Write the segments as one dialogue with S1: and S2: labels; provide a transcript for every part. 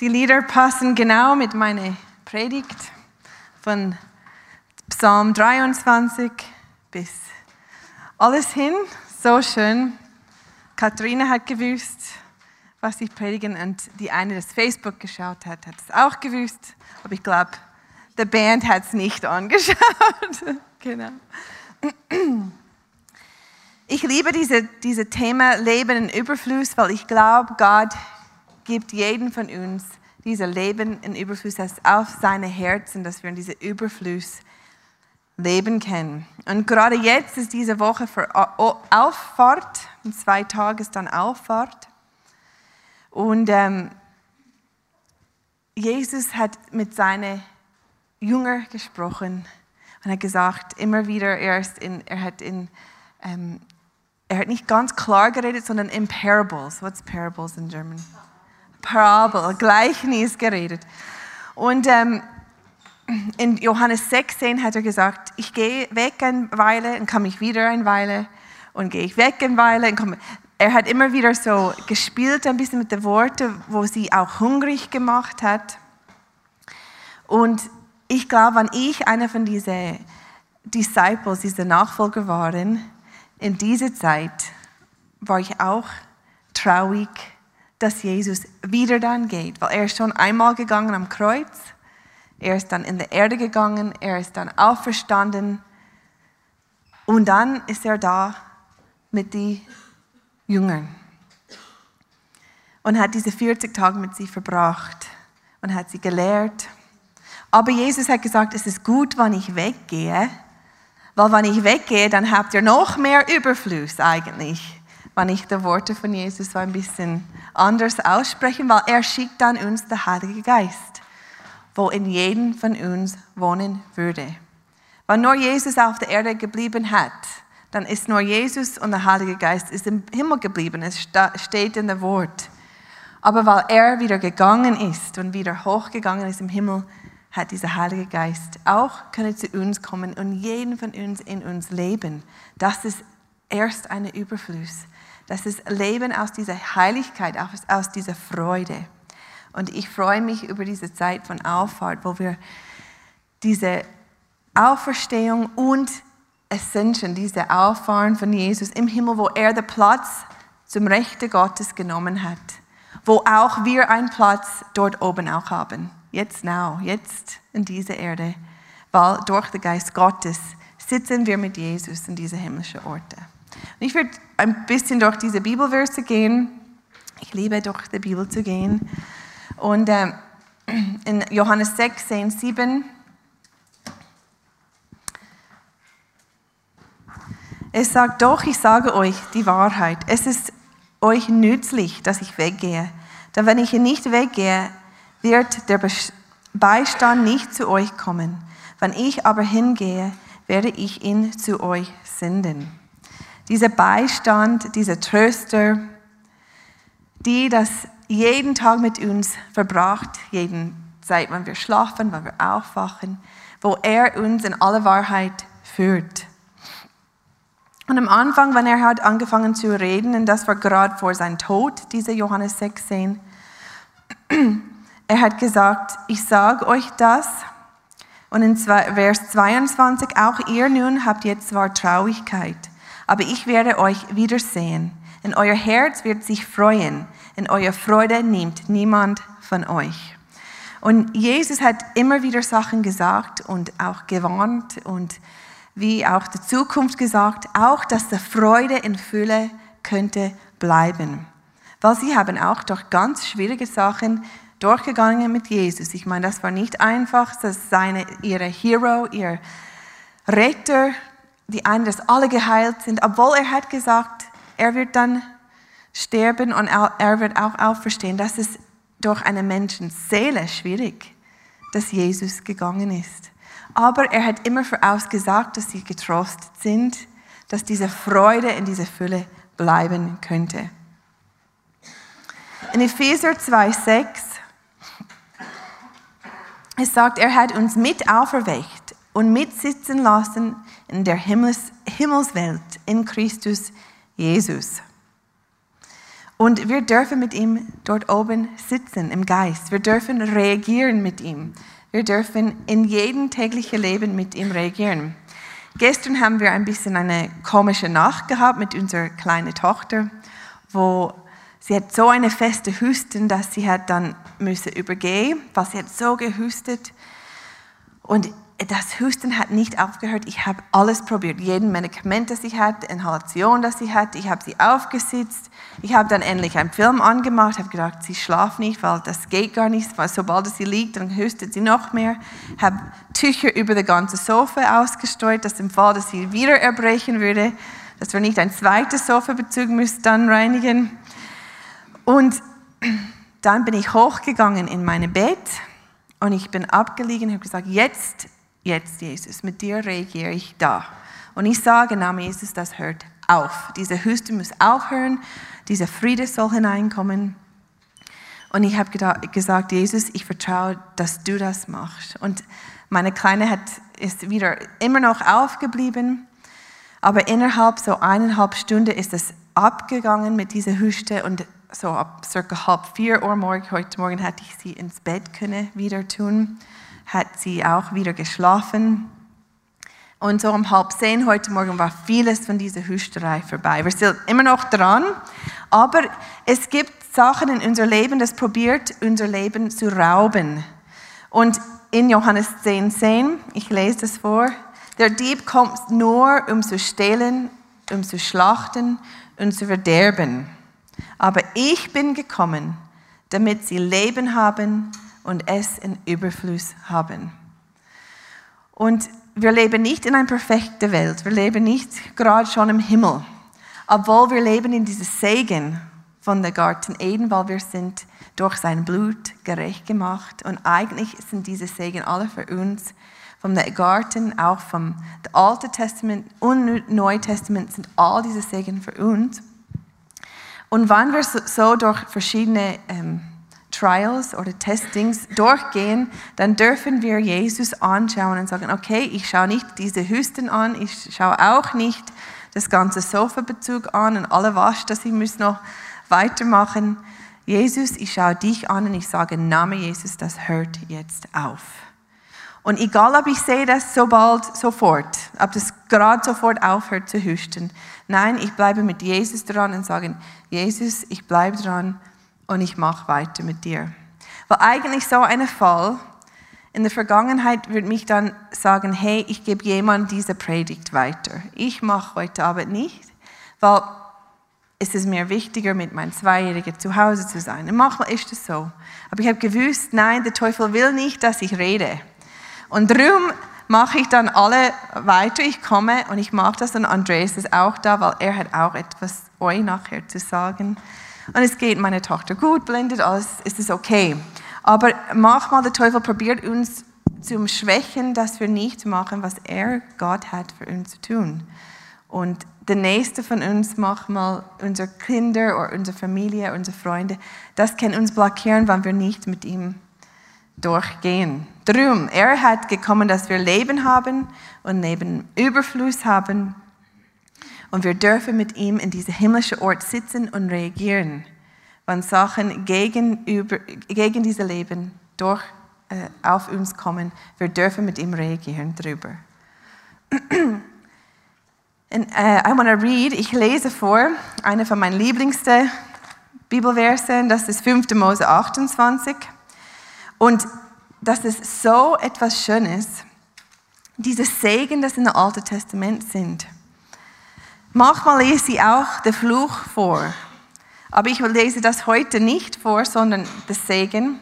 S1: Die Lieder passen genau mit meiner Predigt von Psalm 23 bis alles hin. So schön. Katharina hat gewusst, was ich predigen und die eine, das Facebook geschaut hat, hat es auch gewusst. Aber ich glaube, die Band hat es nicht angeschaut. genau. Ich liebe diese, diese Thema Leben in Überfluss, weil ich glaube, Gott gibt jeden von uns dieser Leben in Überfluss auf seine Herzen, dass wir in diesem Überfluss leben können. Und gerade jetzt ist diese Woche für Auffahrt, in zwei Tagen ist dann Auffahrt. Und ähm, Jesus hat mit seinen Jüngern gesprochen und hat gesagt, immer wieder, er, ist in, er hat in ähm, er hat nicht ganz klar geredet, sondern in Parables. What's Parables in German? Parabel, Gleichnis geredet. Und ähm, in Johannes 16 hat er gesagt, ich gehe weg eine Weile und komme ich wieder eine Weile und gehe ich weg eine Weile und komme. Er hat immer wieder so gespielt ein bisschen mit den Worten, wo sie auch hungrig gemacht hat. Und ich glaube, wenn ich einer von diesen Disciples, diese Nachfolger waren, in dieser Zeit war ich auch traurig, dass Jesus wieder dann geht, weil er ist schon einmal gegangen am Kreuz, er ist dann in die Erde gegangen, er ist dann auferstanden. Und dann ist er da mit den Jüngern und hat diese 40 Tage mit sie verbracht und hat sie gelehrt. Aber Jesus hat gesagt, es ist gut, wenn ich weggehe, weil wenn ich weggehe, dann habt ihr noch mehr Überfluss eigentlich, wenn ich die Worte von Jesus so ein bisschen anders ausspreche, weil er schickt dann uns den Heiligen Geist, wo in jedem von uns wohnen würde. Wenn nur Jesus auf der Erde geblieben hat, dann ist nur Jesus und der Heilige Geist ist im Himmel geblieben. Es steht in dem Wort. Aber weil er wieder gegangen ist und wieder hochgegangen ist im Himmel, hat dieser Heilige Geist auch können zu uns kommen und jeden von uns in uns leben. Das ist erst eine Überfluss. Das ist Leben aus dieser Heiligkeit, aus, aus dieser Freude. Und ich freue mich über diese Zeit von Auffahrt, wo wir diese Auferstehung und Ascension, diese Auffahren von Jesus im Himmel, wo er den Platz zum Rechte Gottes genommen hat, wo auch wir einen Platz dort oben auch haben jetzt now, jetzt in dieser Erde, weil durch den Geist Gottes sitzen wir mit Jesus in diese himmlischen Orte. Und ich werde ein bisschen durch diese Bibelverse gehen. Ich liebe durch die Bibel zu gehen. Und äh, in Johannes 16, 7 Es sagt doch, ich sage euch die Wahrheit. Es ist euch nützlich, dass ich weggehe. Denn wenn ich nicht weggehe, wird der Beistand nicht zu euch kommen. Wenn ich aber hingehe, werde ich ihn zu euch senden. Dieser Beistand, dieser Tröster, die das jeden Tag mit uns verbracht, jeden Zeit, wenn wir schlafen, wenn wir aufwachen, wo er uns in aller Wahrheit führt. Und am Anfang, wenn er hat angefangen zu reden, und das war gerade vor seinem Tod, diese Johannes 16, er hat gesagt, ich sage euch das. Und in Vers 22, auch ihr nun habt jetzt zwar Traurigkeit, aber ich werde euch wiedersehen. In euer Herz wird sich freuen. In euer Freude nimmt niemand von euch. Und Jesus hat immer wieder Sachen gesagt und auch gewarnt und wie auch die Zukunft gesagt, auch dass die Freude in Fülle könnte bleiben. Weil sie haben auch durch ganz schwierige Sachen durchgegangen mit Jesus. Ich meine, das war nicht einfach, dass seine, ihre Hero, ihr Retter, die einen, dass alle geheilt sind, obwohl er hat gesagt, er wird dann sterben und er wird auch auferstehen. Das ist durch eine Menschenseele schwierig, dass Jesus gegangen ist. Aber er hat immer vorausgesagt, dass sie getrost sind, dass diese Freude in dieser Fülle bleiben könnte. In Epheser 2,6 es sagt, er hat uns mit auferweckt und mitsitzen lassen in der Himmels Himmelswelt in Christus Jesus. Und wir dürfen mit ihm dort oben sitzen im Geist. Wir dürfen reagieren mit ihm. Wir dürfen in jedem täglichen Leben mit ihm reagieren. Gestern haben wir ein bisschen eine komische Nacht gehabt mit unserer kleinen Tochter, wo sie hat so eine feste Husten, dass sie hat dann müssen übergehen, weil sie hat so gehustet. Und das Husten hat nicht aufgehört. Ich habe alles probiert, jeden Medikament, das ich hatte, Inhalation, das sie hatte. Ich habe sie aufgesetzt. Ich habe dann endlich einen Film angemacht, habe gedacht, sie schlaft nicht, weil das geht gar nicht. Weil sobald sie liegt, dann hustet sie noch mehr. Habe Tücher über das ganze Sofa ausgestreut, dass im Fall, dass sie wieder erbrechen würde, dass wir nicht ein zweites Sofabezug müssen dann reinigen. Und dann bin ich hochgegangen in mein Bett und ich bin abgelegen und habe gesagt, jetzt jetzt, Jesus, mit dir reagiere ich da. Und ich sage, Name Jesus, das hört auf. Diese Huste muss aufhören, dieser Friede soll hineinkommen. Und ich habe gesagt, Jesus, ich vertraue, dass du das machst. Und meine Kleine hat, ist wieder immer noch aufgeblieben, aber innerhalb so eineinhalb Stunden ist es abgegangen mit dieser Huste und so ab circa halb vier Uhr morgen, heute Morgen hätte ich sie ins Bett können wieder tun hat sie auch wieder geschlafen. Und so um halb zehn heute Morgen war vieles von dieser Hüsterei vorbei. Wir sind immer noch dran, aber es gibt Sachen in unser Leben, das probiert, unser Leben zu rauben. Und in Johannes 10, 10, ich lese das vor, der Dieb kommt nur, um zu stehlen, um zu schlachten und zu verderben. Aber ich bin gekommen, damit sie Leben haben und es in Überfluss haben. Und wir leben nicht in einer perfekten Welt. Wir leben nicht gerade schon im Himmel. Obwohl wir leben in diesem Segen von der Garten Eden, weil wir sind durch sein Blut gerecht gemacht. Und eigentlich sind diese Segen alle für uns. Vom Garten, auch vom Alten Testament und Neuen Testament sind all diese Segen für uns. Und wenn wir so durch verschiedene ähm, Trials oder Testings durchgehen, dann dürfen wir Jesus anschauen und sagen, okay, ich schaue nicht diese Hüsten an, ich schaue auch nicht das ganze Sofabezug an und alle Wasch, das ich muss noch weitermachen. Jesus, ich schaue dich an und ich sage, Name Jesus, das hört jetzt auf. Und egal, ob ich sehe das so bald, sofort, ob das gerade sofort aufhört zu hüsten. Nein, ich bleibe mit Jesus dran und sage, Jesus, ich bleibe dran und ich mache weiter mit dir. Weil eigentlich so ein Fall in der Vergangenheit würde mich dann sagen, hey, ich gebe jemand diese Predigt weiter. Ich mache heute Abend nicht, weil es ist mir wichtiger, mit meinem Zweijährigen zu Hause zu sein. Und manchmal ist es so. Aber ich habe gewusst, nein, der Teufel will nicht, dass ich rede. Und darum mache ich dann alle weiter. Ich komme und ich mache das und Andreas ist auch da, weil er hat auch etwas euch nachher zu sagen. Und es geht meiner Tochter gut, blendet alles, ist es okay. Aber manchmal der Teufel probiert uns zu schwächen, dass wir nicht machen, was er, Gott, hat für uns zu tun. Und der Nächste von uns, manchmal unsere Kinder oder unsere Familie, unsere Freunde, das kann uns blockieren, wenn wir nicht mit ihm durchgehen. Darum, er hat gekommen, dass wir Leben haben und Leben Überfluss haben und wir dürfen mit ihm in diesem himmlischen Ort sitzen und reagieren, wenn Sachen gegenüber, gegen dieses Leben durch, äh, auf uns kommen. Wir dürfen mit ihm reagieren darüber. And, uh, I want to read, ich lese vor, eine von meinen lieblingsten Bibelversen, das ist 5. Mose 28. Und das ist so etwas Schönes, dieses Segen, das in dem Alten Testament sind. Manchmal lese ich auch den Fluch vor. Aber ich lese das heute nicht vor, sondern das Segen.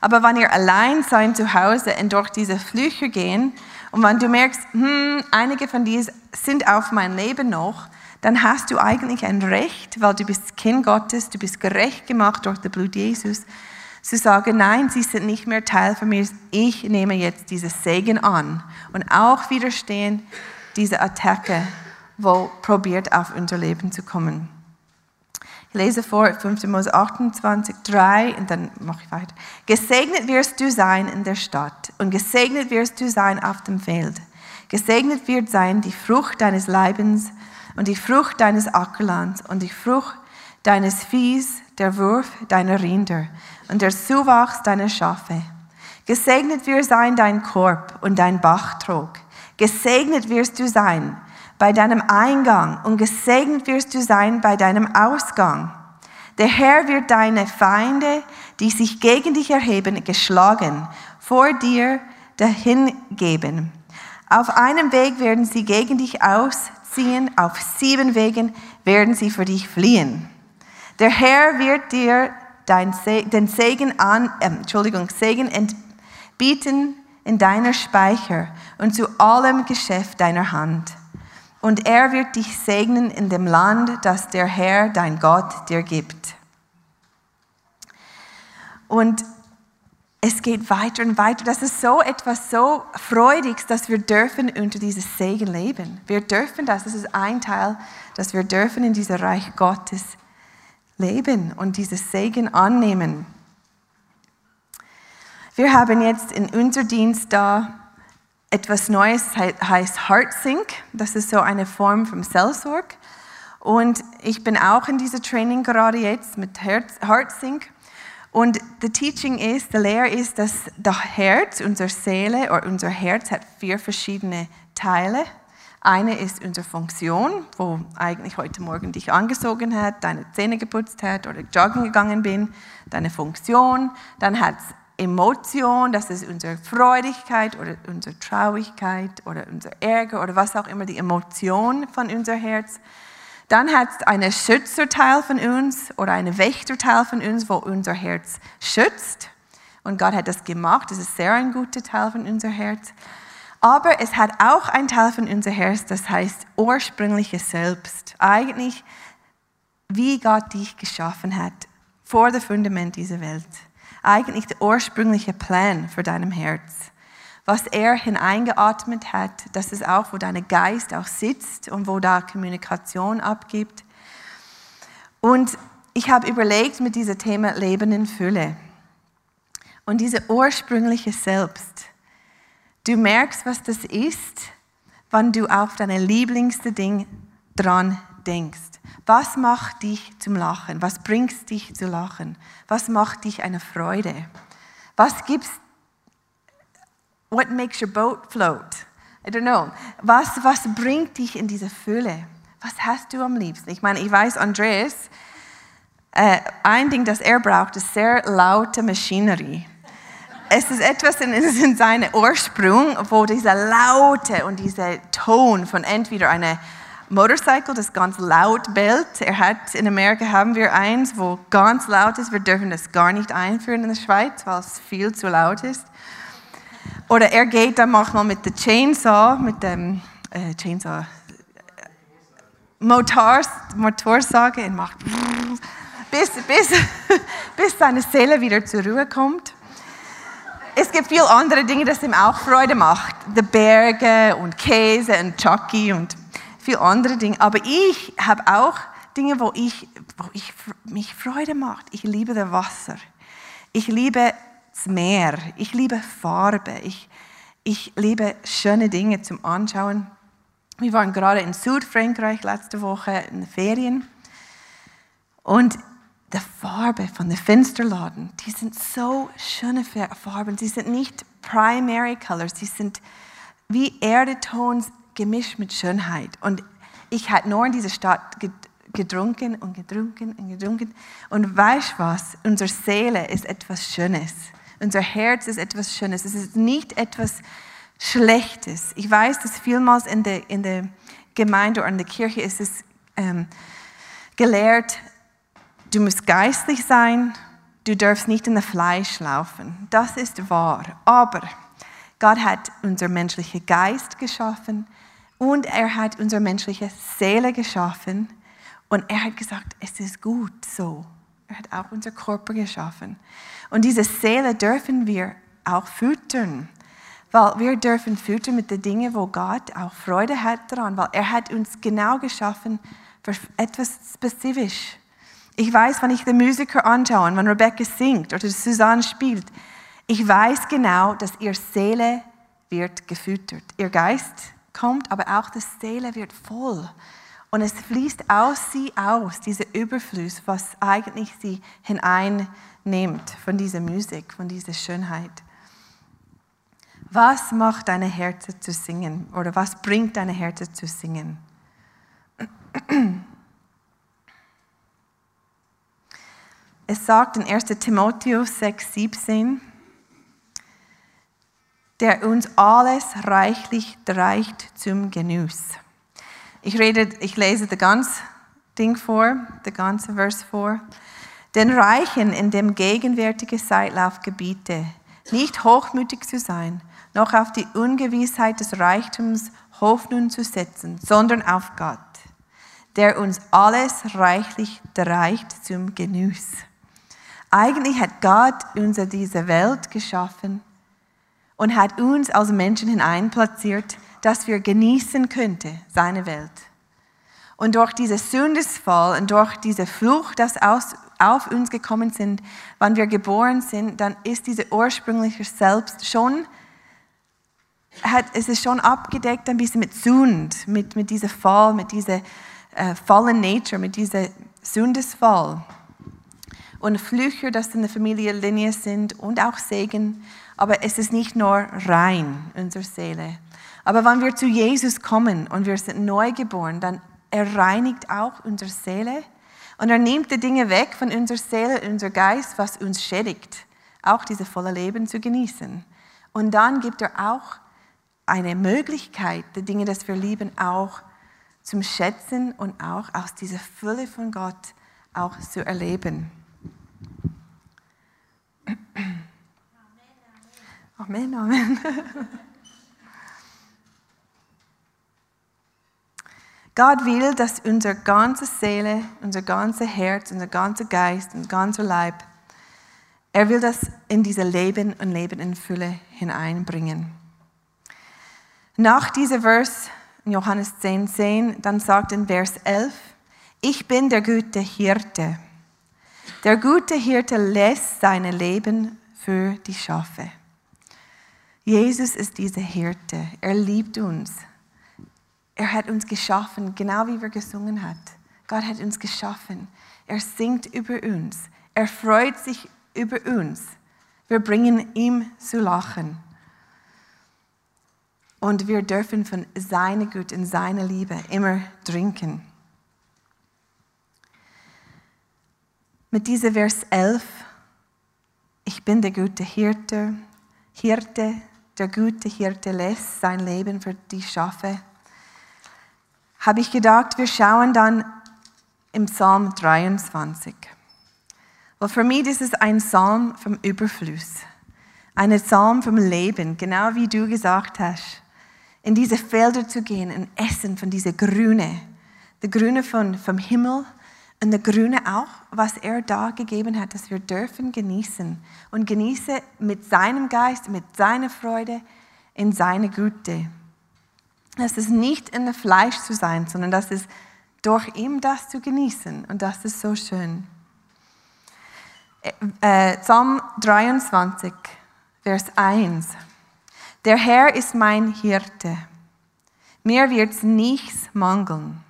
S1: Aber wenn ihr allein seid zu Hause und durch diese Flüche gehen und wenn du merkst, hm, einige von diesen sind auf mein Leben noch, dann hast du eigentlich ein Recht, weil du bist Kind Gottes, du bist gerecht gemacht durch das Blut Jesus, zu sagen, nein, sie sind nicht mehr Teil von mir, ich nehme jetzt dieses Segen an und auch widerstehen diese Attacke wo probiert, auf unser Leben zu kommen. Ich lese vor 5. Mose 28, 3 und dann mache ich weiter. Gesegnet wirst du sein in der Stadt und gesegnet wirst du sein auf dem Feld. Gesegnet wird sein die Frucht deines Leibens und die Frucht deines Ackerlands und die Frucht deines Viehs, der Wurf deiner Rinder und der Zuwachs deiner Schafe. Gesegnet wird sein dein Korb und dein Bachtrog. Gesegnet wirst du sein bei deinem Eingang und gesegnet wirst du sein bei deinem Ausgang. Der Herr wird deine Feinde, die sich gegen dich erheben, geschlagen, vor dir dahingeben. Auf einem Weg werden sie gegen dich ausziehen, auf sieben Wegen werden sie für dich fliehen. Der Herr wird dir den Segen an, äh, Entschuldigung, Segen entbieten in deiner Speicher und zu allem Geschäft deiner Hand. Und er wird dich segnen in dem Land, das der Herr, dein Gott, dir gibt. Und es geht weiter und weiter. Das ist so etwas so Freudiges, dass wir dürfen unter dieses Segen leben. Wir dürfen das. Das ist ein Teil, dass wir dürfen in diesem Reich Gottes leben und dieses Segen annehmen. Wir haben jetzt in unser Dienst da etwas Neues, heißt HeartSync. Das ist so eine Form vom Seelsorg. Und ich bin auch in dieser Training gerade jetzt mit HeartSync. Und the teaching ist, die Lehre ist, dass das Herz, unsere Seele oder unser Herz hat vier verschiedene Teile. Eine ist unsere Funktion, wo eigentlich heute Morgen dich angesogen hat, deine Zähne geputzt hat oder joggen gegangen bin, deine Funktion. Dann hat es Emotion, das ist unsere Freudigkeit oder unsere Traurigkeit oder unser Ärger oder was auch immer die Emotion von unser Herz. Dann hat es einen Schützerteil von uns oder einen Wächterteil von uns, wo unser Herz schützt. Und Gott hat das gemacht. Das ist sehr ein guter Teil von unser Herz. Aber es hat auch ein Teil von unser Herz, das heißt ursprüngliches Selbst. Eigentlich, wie Gott dich geschaffen hat, vor dem Fundament dieser Welt. Eigentlich der ursprüngliche Plan für deinem Herz was er hineingeatmet hat, das ist auch, wo dein Geist auch sitzt und wo da Kommunikation abgibt. Und ich habe überlegt mit diesem Thema Leben in Fülle. Und diese ursprüngliche Selbst. Du merkst, was das ist, wenn du auf deine lieblingste Ding dran denkst. Was macht dich zum Lachen? Was bringt dich zu lachen? Was macht dich eine Freude? Was gibst What makes your boat float? I don't know. Was, was bringt dich in diese Fülle? Was hast du am liebsten? Ich meine, ich weiß, Andreas, äh, ein Ding, das er braucht, ist sehr laute Maschinerie. Es ist etwas in, in seinem Ursprung, wo dieser Laute und dieser Ton von entweder einer Motorcycle, das ganz laut bellt. Er hat, in Amerika haben wir eins, wo ganz laut ist. Wir dürfen das gar nicht einführen in der Schweiz, weil es viel zu laut ist. Oder er geht dann manchmal mit der Chainsaw, mit dem äh, Chainsaw, Motors, Motorsage und macht bis, bis, bis seine Seele wieder zur Ruhe kommt. Es gibt viele andere Dinge, das ihm auch Freude macht. Die Berge und Käse und Chucky und viele andere Dinge. Aber ich habe auch Dinge, wo ich, wo ich mich Freude macht. Ich liebe das Wasser. Ich liebe das Meer. Ich liebe Farbe. Ich, ich liebe schöne Dinge zum Anschauen. Wir waren gerade in Südfrankreich letzte Woche in den Ferien. Und die Farbe von den Fensterladen, die sind so schöne Farben. Sie sind nicht Primary Colors, sie sind wie Erdetons gemischt mit Schönheit. Und ich hatte nur in dieser Stadt getrunken und getrunken und getrunken. Und weißt was? Unsere Seele ist etwas Schönes. Unser Herz ist etwas Schönes. Es ist nicht etwas Schlechtes. Ich weiß, dass vielmals in der, in der Gemeinde oder in der Kirche ist es ähm, gelehrt, du musst geistlich sein, du darfst nicht in das Fleisch laufen. Das ist wahr. Aber Gott hat unser menschlicher Geist geschaffen und er hat unsere menschliche Seele geschaffen und er hat gesagt, es ist gut so. Er hat auch unser Körper geschaffen. Und diese Seele dürfen wir auch füttern. Weil wir dürfen füttern mit den Dingen, wo Gott auch Freude hat daran, weil er hat uns genau geschaffen für etwas spezifisch. Ich weiß, wenn ich den Musiker anschaue, wenn Rebecca singt oder Susanne spielt, ich weiß genau, dass ihr Seele wird gefüttert. Ihr Geist kommt, aber auch die Seele wird voll. Und es fließt aus sie aus, dieser Überfluss, was eigentlich sie hineinnimmt von dieser Musik, von dieser Schönheit. Was macht deine Herzen zu singen oder was bringt deine Herzen zu singen? Es sagt in 1 Timotheus 6, 17, der uns alles reichlich reicht zum Genuss. Ich, rede, ich lese das ganze Ding vor, der ganze Vers vor. Den Reichen in dem gegenwärtigen Zeitlauf gebiete, nicht hochmütig zu sein, noch auf die Ungewissheit des Reichtums Hoffnung zu setzen, sondern auf Gott, der uns alles reichlich reicht zum Genuss. Eigentlich hat Gott uns in diese Welt geschaffen und hat uns als Menschen hineinplatziert, dass wir genießen könnten, seine Welt. Und durch diesen Sündesfall und durch diese Flucht, das aus, auf uns gekommen sind, wann wir geboren sind, dann ist diese ursprüngliche Selbst schon, hat, es ist schon abgedeckt ein bisschen mit Sünd, mit, mit dieser Fall, mit dieser äh, fallen Nature, mit dieser Sündesfall. Und Flüche, das in der Familienlinie sind und auch Segen, aber es ist nicht nur rein, unsere Seele. Aber wenn wir zu Jesus kommen und wir sind neu geboren, dann er reinigt auch unsere Seele und er nimmt die Dinge weg von unserer Seele, unser Geist, was uns schädigt, auch diese volle Leben zu genießen. Und dann gibt er auch eine Möglichkeit, die Dinge, das wir lieben, auch zum Schätzen und auch aus dieser Fülle von Gott auch zu erleben. Amen, Amen. Gott will, dass unsere ganze Seele, unser ganzes Herz, unser ganzer Geist, unser ganzer Leib, er will das in diese Leben und Leben in Fülle hineinbringen. Nach diesem Vers Johannes 10, 10, dann sagt in Vers 11, ich bin der gute Hirte. Der gute Hirte lässt sein Leben für die Schafe. Jesus ist dieser Hirte. Er liebt uns. Er hat uns geschaffen, genau wie wir gesungen haben. Gott hat uns geschaffen. Er singt über uns. Er freut sich über uns. Wir bringen ihm zu lachen. Und wir dürfen von seiner Gut und seiner Liebe immer trinken. Mit diesem Vers 11, ich bin der gute Hirte, Hirte, der gute Hirte lässt sein Leben für die Schafe, habe ich gedacht, wir schauen dann im Psalm 23. Weil für mich ist es ein Psalm vom Überfluss, ein Psalm vom Leben, genau wie du gesagt hast. In diese Felder zu gehen und essen von dieser Grüne, der Grüne von, vom Himmel und der Grüne auch, was er da gegeben hat, dass wir dürfen genießen und genieße mit seinem Geist, mit seiner Freude, in seine Güte. Das ist nicht in der Fleisch zu sein, sondern das ist durch ihm das zu genießen und das ist so schön. Äh, Psalm 23, Vers 1. Der Herr ist mein Hirte. Mir wird nichts mangeln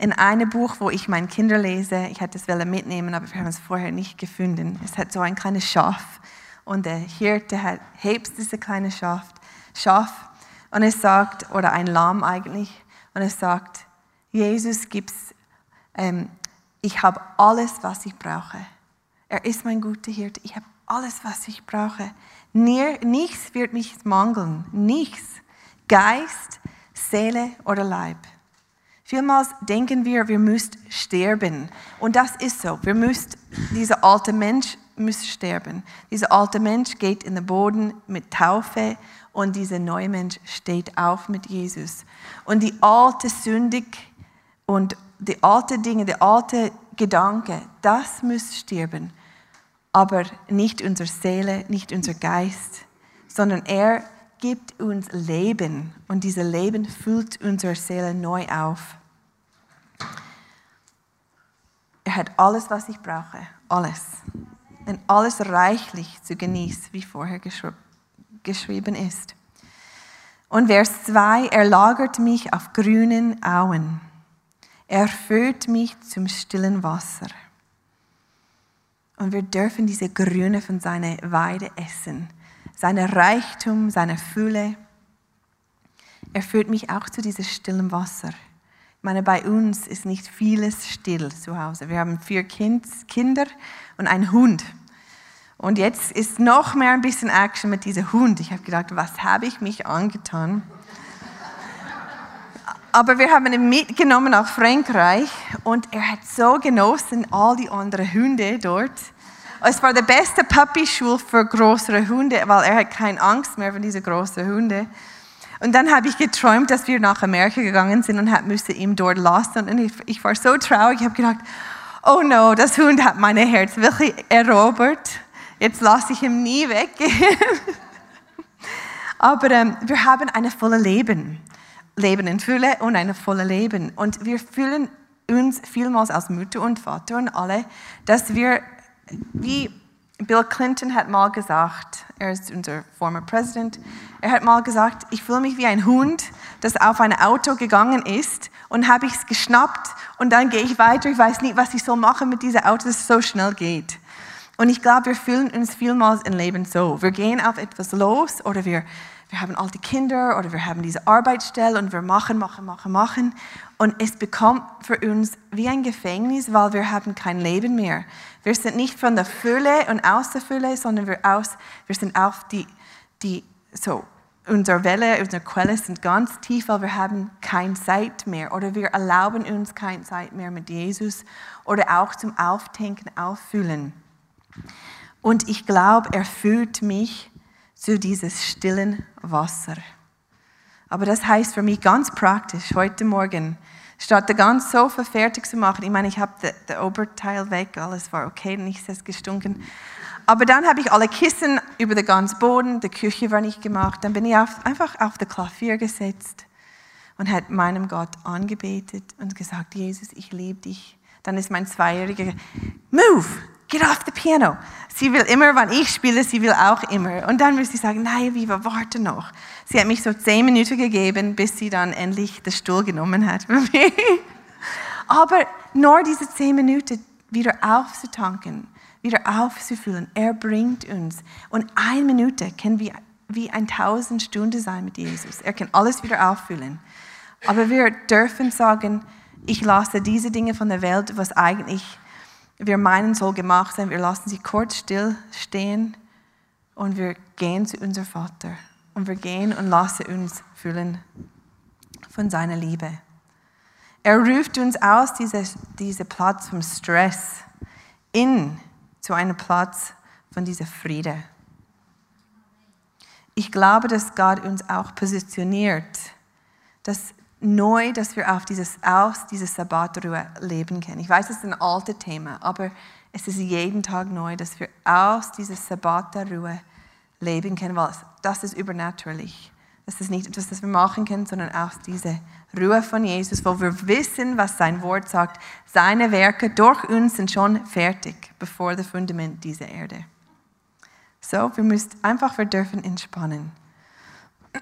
S1: in einem Buch, wo ich meinen Kinder lese. Ich hätte es mitnehmen, aber wir haben es vorher nicht gefunden. Es hat so ein kleines Schaf und der Hirte hebt diese kleine Schaf, Schaf und es sagt, oder ein Lamm eigentlich, und es sagt, Jesus gibt's, ähm, ich habe alles, was ich brauche. Er ist mein guter Hirte. Ich habe alles, was ich brauche. Nichts wird mich mangeln. Nichts. Geist, Seele oder Leib. Vielmals denken wir, wir müssen sterben. Und das ist so. Wir müssen, dieser alte Mensch muss sterben. Dieser alte Mensch geht in den Boden mit Taufe und dieser neue Mensch steht auf mit Jesus. Und die alte Sündig und die alte Dinge, die alte Gedanke, das muss sterben. Aber nicht unsere Seele, nicht unser Geist, sondern er gibt uns Leben und dieses Leben füllt unsere Seele neu auf. Er hat alles, was ich brauche. Alles. Und alles reichlich zu genießen, wie vorher geschrieben ist. Und Vers 2, er lagert mich auf grünen Auen. Er führt mich zum stillen Wasser. Und wir dürfen diese Grüne von seiner Weide essen, seine Reichtum, seine Fülle. Er führt mich auch zu diesem stillen Wasser. Meine, bei uns ist nicht vieles still zu Hause. Wir haben vier kind, Kinder und einen Hund. Und jetzt ist noch mehr ein bisschen Action mit diesem Hund. Ich habe gedacht, was habe ich mich angetan? Aber wir haben ihn mitgenommen nach Frankreich und er hat so genossen, all die anderen Hunde dort. Es war der beste Puppy-Schul für größere Hunde, weil er hat keine Angst mehr vor diesen großen Hunden. Und dann habe ich geträumt, dass wir nach Amerika gegangen sind und musste ihn dort lassen. Und ich, ich war so traurig. Ich habe gedacht, oh no, das Hund hat mein Herz wirklich erobert. Jetzt lasse ich ihn nie weggehen. Aber ähm, wir haben ein volles Leben. Leben in Fülle und ein volles Leben. Und wir fühlen uns vielmals als Mutter und Vater und alle, dass wir, wie Bill Clinton hat mal gesagt, er ist unser former President, er hat mal gesagt, ich fühle mich wie ein Hund, das auf ein Auto gegangen ist und habe ich es geschnappt und dann gehe ich weiter, ich weiß nicht, was ich so mache mit diesem Auto, das so schnell geht. Und ich glaube, wir fühlen uns vielmals im Leben so. Wir gehen auf etwas los oder wir, wir haben alte Kinder oder wir haben diese Arbeitsstelle und wir machen, machen, machen, machen. Und es bekommt für uns wie ein Gefängnis, weil wir haben kein Leben mehr. Wir sind nicht von der Fülle und aus der Fülle, sondern wir, aus, wir sind auf die, die, so, unsere Welle, unsere Quelle sind ganz tief, weil wir haben keine Zeit mehr oder wir erlauben uns keine Zeit mehr mit Jesus oder auch zum Auftanken, Auffüllen. Und ich glaube, er führt mich zu dieses stillen Wasser. Aber das heißt für mich ganz praktisch, heute Morgen, statt das ganze Sofa fertig zu machen, ich meine, ich habe das Oberteil weg, alles war okay, nichts ist gestunken. Aber dann habe ich alle Kissen über den ganzen Boden, die Küche war nicht gemacht. Dann bin ich auf, einfach auf das Klavier gesetzt und habe meinem Gott angebetet und gesagt, Jesus, ich liebe dich. Dann ist mein Zweijähriger, move, get off the piano. Sie will immer, wenn ich spiele, sie will auch immer. Und dann muss ich sagen, nein, Viva, warte noch. Sie hat mich so zehn Minuten gegeben, bis sie dann endlich den Stuhl genommen hat für mich. Aber nur diese zehn Minuten wieder aufzutanken, wieder aufzufüllen, er bringt uns. Und eine Minute kann wie, wie ein tausend Stunden sein mit Jesus. Er kann alles wieder auffüllen. Aber wir dürfen sagen, ich lasse diese Dinge von der Welt, was eigentlich wir meinen soll gemacht sein, wir lassen sie kurz still stehen und wir gehen zu unserem Vater und wir gehen und lassen uns füllen von seiner Liebe. Er ruft uns aus diesem diese Platz vom Stress in zu einem Platz von dieser Friede. Ich glaube, dass Gott uns auch positioniert, dass neu, dass wir auf dieses aus dieser Sabbatruhe leben können. Ich weiß, es ist ein altes Thema, aber es ist jeden Tag neu, dass wir aus dieser Sabbatruhe leben können, weil das ist übernatürlich. Das ist nicht etwas, das wir machen können, sondern aus dieser Ruhe von Jesus, wo wir wissen, was sein Wort sagt. Seine Werke durch uns sind schon fertig, bevor das Fundament dieser Erde. So, wir müssen einfach, wir dürfen entspannen.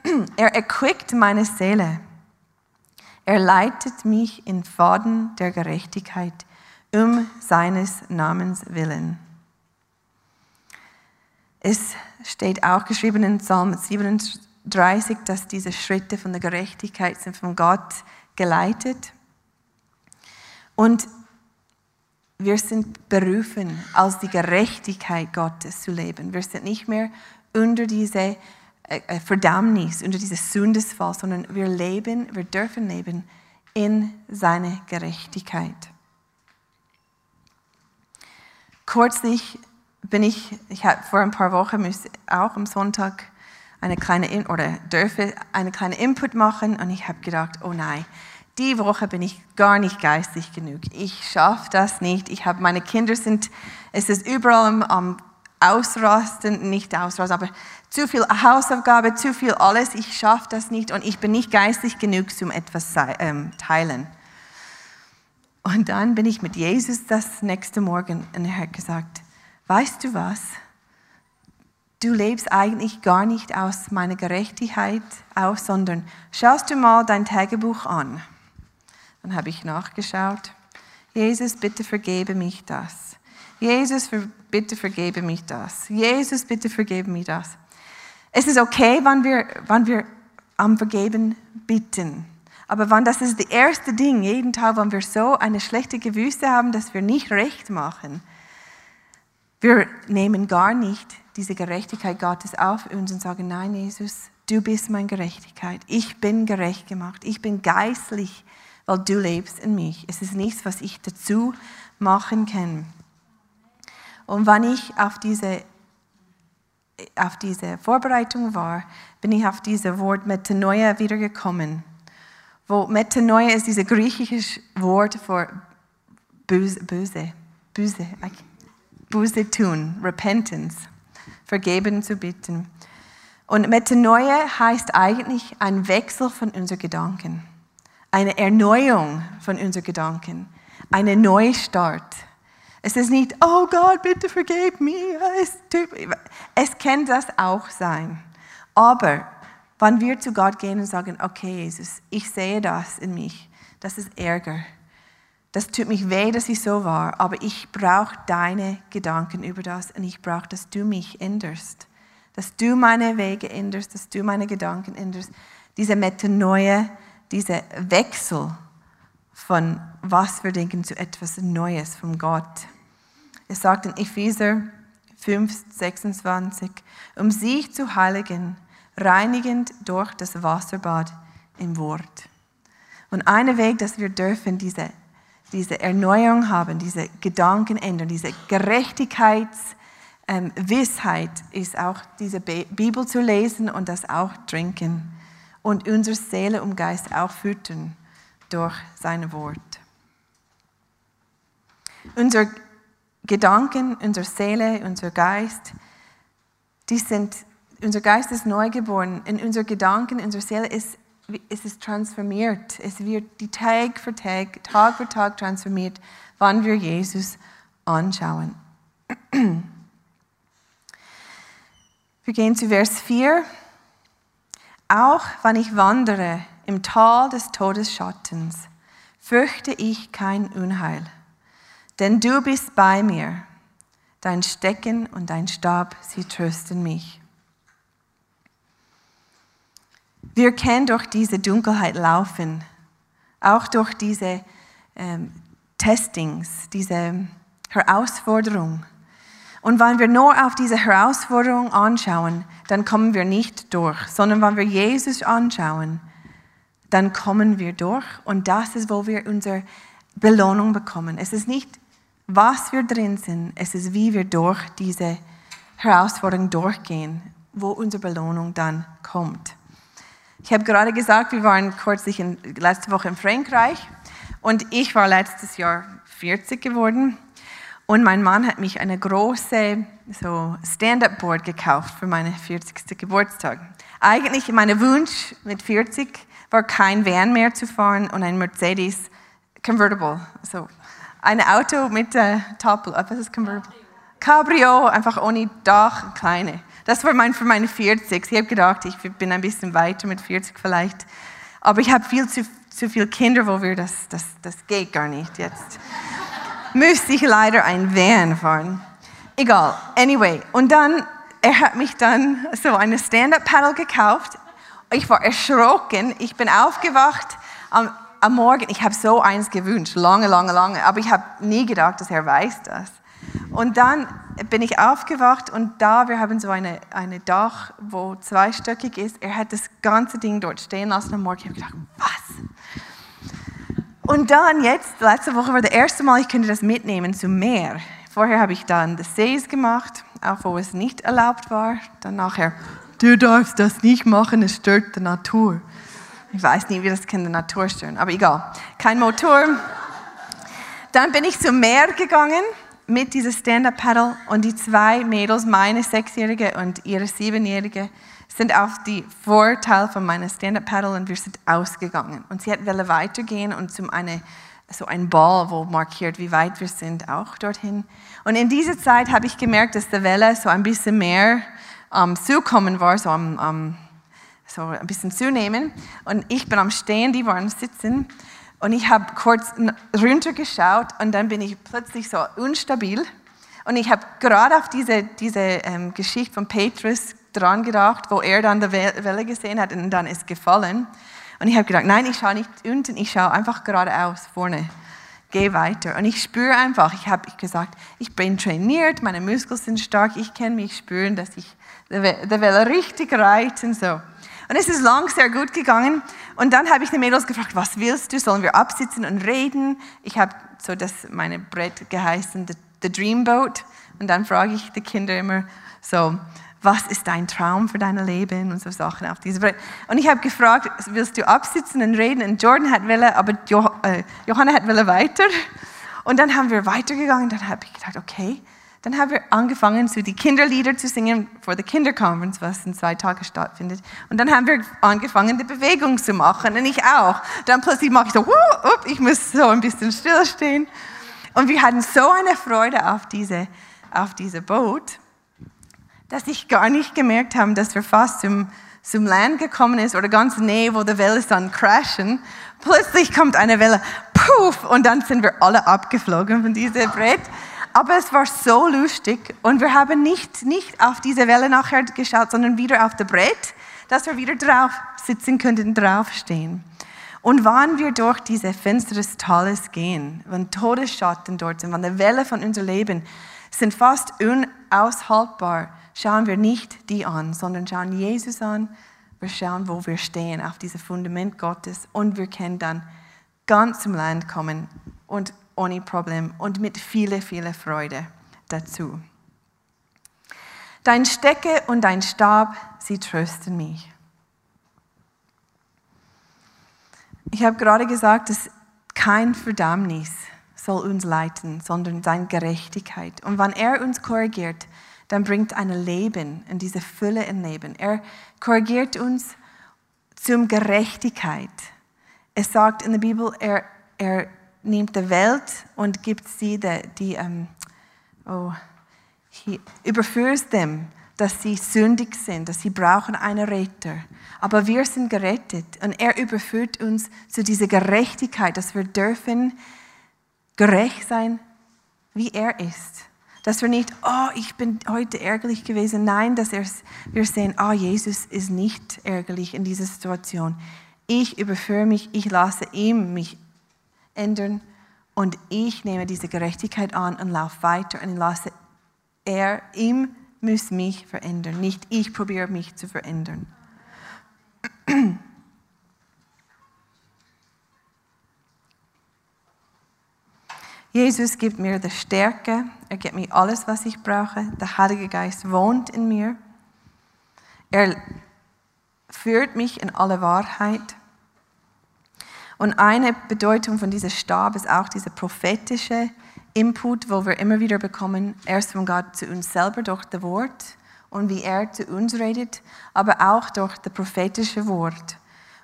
S1: Er erquickt meine Seele. Er leitet mich in Pfaden der Gerechtigkeit um seines Namens willen. Es steht auch geschrieben in Psalm 37, dass diese Schritte von der Gerechtigkeit sind von Gott geleitet. Und wir sind berufen, als die Gerechtigkeit Gottes zu leben. Wir sind nicht mehr unter diese Verdammnis, unter dieses Sündesfall, sondern wir leben, wir dürfen leben in seine Gerechtigkeit. Kürzlich bin ich, ich habe vor ein paar Wochen auch am Sonntag eine kleine oder dürfe eine kleine Input machen und ich habe gedacht, oh nein, die Woche bin ich gar nicht geistig genug. Ich schaffe das nicht. Ich habe meine Kinder sind, es ist überall am, am Ausrasten, nicht ausrasten, aber zu viel Hausaufgabe, zu viel alles, ich schaffe das nicht und ich bin nicht geistig genug, um etwas ähm, teilen. Und dann bin ich mit Jesus das nächste Morgen und er hat gesagt, weißt du was? du lebst eigentlich gar nicht aus meiner Gerechtigkeit aus, sondern schaust du mal dein Tagebuch an. Dann habe ich nachgeschaut. Jesus, bitte vergebe mich das. Jesus, bitte vergebe mich das. Jesus, bitte vergebe mich das. Es ist okay, wenn wir, wenn wir am Vergeben bitten. Aber wenn das ist das erste Ding, jeden Tag, wenn wir so eine schlechte Gewüste haben, dass wir nicht recht machen, wir nehmen gar nicht diese Gerechtigkeit Gottes auf uns und sagen, nein, Jesus, du bist meine Gerechtigkeit. Ich bin gerecht gemacht. Ich bin geistlich, weil du lebst in mich. Es ist nichts, was ich dazu machen kann. Und wenn ich auf diese, auf diese Vorbereitung war, bin ich auf dieses Wort Metanoia wiedergekommen. Wo Metanoia ist dieses griechische Wort für böse, böse, böse, Buße tun, Repentance, vergeben zu bitten. Und Metanoia heißt eigentlich ein Wechsel von unseren Gedanken, eine Erneuerung von unseren Gedanken, eine Neustart. Es ist nicht, oh Gott, bitte vergib mir. Es kann das auch sein. Aber wenn wir zu Gott gehen und sagen, okay, Jesus, ich sehe das in mich, das ist Ärger, das tut mich weh, dass ich so war, aber ich brauche deine Gedanken über das und ich brauche, dass du mich änderst. Dass du meine Wege änderst, dass du meine Gedanken änderst. Diese Metanoia, dieser Wechsel von was wir denken zu etwas Neues von Gott. Es sagt in Epheser 5, 26, um sich zu heiligen, reinigend durch das Wasserbad im Wort. Und ein Weg, dass wir dürfen, diese diese Erneuerung haben, diese Gedankenänderung, diese Gerechtigkeitswissheit, ähm, ist auch diese Bibel zu lesen und das auch trinken und unsere Seele und Geist auch füttern durch sein Wort. Unser Gedanken, unsere Seele, unser Geist, die sind, unser Geist ist neugeboren und unser Gedanken, unsere Seele ist es ist transformiert. Es wird die Tag für Tag, Tag für Tag transformiert, wann wir Jesus anschauen. Wir gehen zu Vers 4. Auch wenn ich wandere im Tal des Todesschattens, fürchte ich kein Unheil, denn du bist bei mir. Dein Stecken und dein Stab, sie trösten mich. Wir können durch diese Dunkelheit laufen, auch durch diese ähm, Testings, diese Herausforderung. Und wenn wir nur auf diese Herausforderung anschauen, dann kommen wir nicht durch, sondern wenn wir Jesus anschauen, dann kommen wir durch. Und das ist, wo wir unsere Belohnung bekommen. Es ist nicht, was wir drin sind, es ist, wie wir durch diese Herausforderung durchgehen, wo unsere Belohnung dann kommt. Ich habe gerade gesagt, wir waren kürzlich in, letzte Woche in Frankreich und ich war letztes Jahr 40 geworden und mein Mann hat mich eine große so Stand-up-Board gekauft für meinen 40. Geburtstag. Eigentlich mein Wunsch mit 40 war kein Van mehr zu fahren und ein Mercedes Convertible, so ein Auto mit äh, Doppel, was ist Convertible? Cabrio, einfach ohne Dach, kleine. Das war mein, für meine 40. Ich habe gedacht, ich bin ein bisschen weiter mit 40 vielleicht. Aber ich habe viel zu, zu viele Kinder, wo wir das, das, das geht gar nicht jetzt. Müsste ich leider ein Van fahren. Egal. Anyway. Und dann, er hat mich dann so eine Stand-Up-Paddle gekauft. Ich war erschrocken. Ich bin aufgewacht am, am Morgen. Ich habe so eins gewünscht. Lange, lange, lange. Aber ich habe nie gedacht, dass er weiß das. Und dann bin ich aufgewacht und da, wir haben so eine, eine Dach, wo zweistöckig ist. Er hat das ganze Ding dort stehen lassen am Morgen. Ich habe gedacht, was? Und dann jetzt, letzte Woche war das erste Mal, ich könnte das mitnehmen zum Meer. Vorher habe ich dann das Sees gemacht, auch wo es nicht erlaubt war. Dann nachher, du darfst das nicht machen, es stört die Natur. Ich weiß nicht, wie das kann die Natur stören, aber egal. Kein Motor. Dann bin ich zum Meer gegangen mit dieser Stand-Up-Paddle und die zwei Mädels, meine Sechsjährige und ihre Siebenjährige, sind auf die Vorteil von meiner Stand-Up-Paddle und wir sind ausgegangen. Und sie hat weitergehen und zum eine, so ein Ball, wo markiert, wie weit wir sind, auch dorthin. Und in dieser Zeit habe ich gemerkt, dass die Welle so ein bisschen mehr am Zukommen war, so, am, am, so ein bisschen zunehmen. Und ich bin am Stehen, die waren sitzen. Und ich habe kurz runtergeschaut und dann bin ich plötzlich so unstabil. Und ich habe gerade auf diese, diese ähm, Geschichte von Petrus dran gedacht, wo er dann die Welle gesehen hat und dann ist gefallen. Und ich habe gedacht, nein, ich schaue nicht unten, ich schaue einfach geradeaus vorne. Geh weiter. Und ich spüre einfach, ich habe gesagt, ich bin trainiert, meine Muskeln sind stark, ich kann mich spüren, dass ich die Welle richtig reiten so. Und es ist lang sehr gut gegangen. Und dann habe ich die Mädels gefragt, was willst du? Sollen wir absitzen und reden? Ich habe so das meine Brett geheißen, the, the Dreamboat. Und dann frage ich die Kinder immer so, was ist dein Traum für dein Leben und so Sachen auf diesem Brett. Und ich habe gefragt, willst du absitzen und reden? Und Jordan hat wille, aber jo, äh, Johanna hat wille weiter. Und dann haben wir weitergegangen. Dann habe ich gedacht, okay. Dann haben wir angefangen, so die Kinderlieder zu singen für die Kinderconference, was in zwei Tagen stattfindet. Und dann haben wir angefangen, die Bewegung zu machen. Und ich auch. Dann plötzlich mache ich so, up, ich muss so ein bisschen stillstehen. Und wir hatten so eine Freude auf diese, auf diese Boot dass ich gar nicht gemerkt habe, dass wir fast zum, zum Land gekommen ist oder ganz nähe, wo die Wellen dann crashen. Plötzlich kommt eine Welle, puff, und dann sind wir alle abgeflogen von diesem Brett. Aber es war so lustig und wir haben nicht, nicht auf diese Welle nachher geschaut, sondern wieder auf das Brett, dass wir wieder drauf sitzen könnten, draufstehen. Und wann wir durch diese Fenster des Tales gehen, wenn Todesschatten dort sind, wenn die Welle von unser Leben sind fast unaushaltbar, schauen wir nicht die an, sondern schauen Jesus an. Wir schauen, wo wir stehen, auf diesem Fundament Gottes. Und wir können dann ganz zum Land kommen und ohne Problem und mit viele, viele Freude dazu. Dein Stecke und dein Stab, sie trösten mich. Ich habe gerade gesagt, dass kein Verdammnis soll uns leiten, sondern seine Gerechtigkeit. Und wenn er uns korrigiert, dann bringt ein Leben in diese Fülle im Leben. Er korrigiert uns zum Gerechtigkeit. Es sagt in der Bibel, er, er nimmt die Welt und gibt sie, die, die ähm, oh, überführt dem, dass sie sündig sind, dass sie brauchen einen Retter. Aber wir sind gerettet und er überführt uns zu dieser Gerechtigkeit, dass wir dürfen gerecht sein, wie er ist. Dass wir nicht, oh, ich bin heute ärgerlich gewesen. Nein, dass wir sehen, oh, Jesus ist nicht ärgerlich in dieser Situation. Ich überführe mich, ich lasse ihm mich ändern und ich nehme diese Gerechtigkeit an und laufe weiter und lasse er, ihm muss mich verändern, nicht ich probiere mich zu verändern. Jesus gibt mir die Stärke, er gibt mir alles, was ich brauche. Der Heilige Geist wohnt in mir. Er führt mich in alle Wahrheit. Und eine Bedeutung von diesem Stab ist auch dieser prophetische Input, wo wir immer wieder bekommen, erst von Gott zu uns selber durch das Wort und wie er zu uns redet, aber auch durch das prophetische Wort.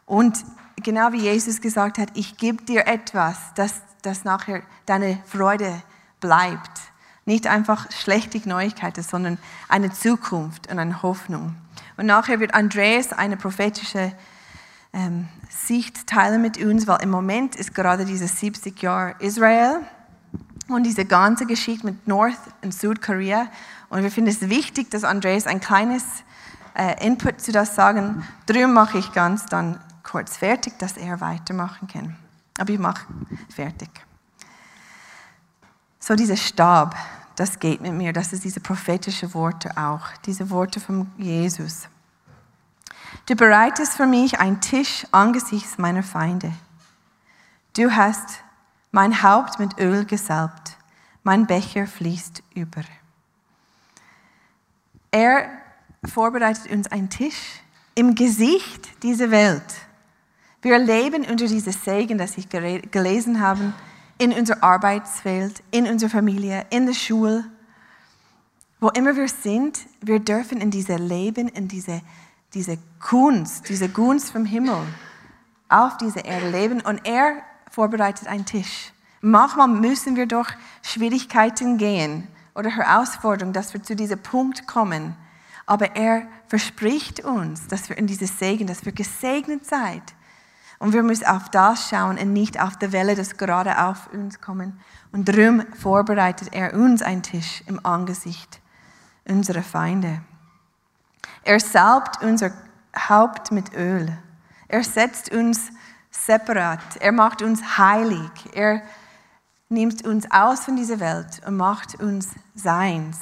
S1: Und genau wie Jesus gesagt hat, ich gebe dir etwas, das dass nachher deine Freude bleibt. Nicht einfach schlechte Neuigkeiten, sondern eine Zukunft und eine Hoffnung. Und nachher wird Andreas eine prophetische ähm, Sicht teilen mit uns, weil im Moment ist gerade dieses 70 Jahre Israel und diese ganze Geschichte mit North und Südkorea. Und wir finden es wichtig, dass Andreas ein kleines äh, Input zu das sagen. Darum mache ich ganz dann kurz fertig, dass er weitermachen kann. Aber ich mache fertig. So dieser Stab, das geht mit mir, das ist diese prophetische Worte auch, diese Worte von Jesus. Du bereitest für mich einen Tisch angesichts meiner Feinde. Du hast mein Haupt mit Öl gesalbt, mein Becher fließt über. Er vorbereitet uns einen Tisch im Gesicht dieser Welt wir leben unter diesem Segen, das ich gelesen habe, in unser Arbeitsfeld, in unserer Familie, in der Schule. Wo immer wir sind, wir dürfen in diese Leben, in diese, diese Kunst, diese Gunst vom Himmel auf dieser Erde leben. Und er vorbereitet einen Tisch. Manchmal müssen wir durch Schwierigkeiten gehen oder Herausforderungen, dass wir zu diesem Punkt kommen. Aber er verspricht uns, dass wir in dieses Segen, dass wir gesegnet seid. Und wir müssen auf das schauen und nicht auf die Welle, das gerade auf uns kommen. Und darum vorbereitet er uns einen Tisch im Angesicht unserer Feinde. Er salbt unser Haupt mit Öl. Er setzt uns separat. Er macht uns heilig. Er nimmt uns aus von dieser Welt und macht uns seins.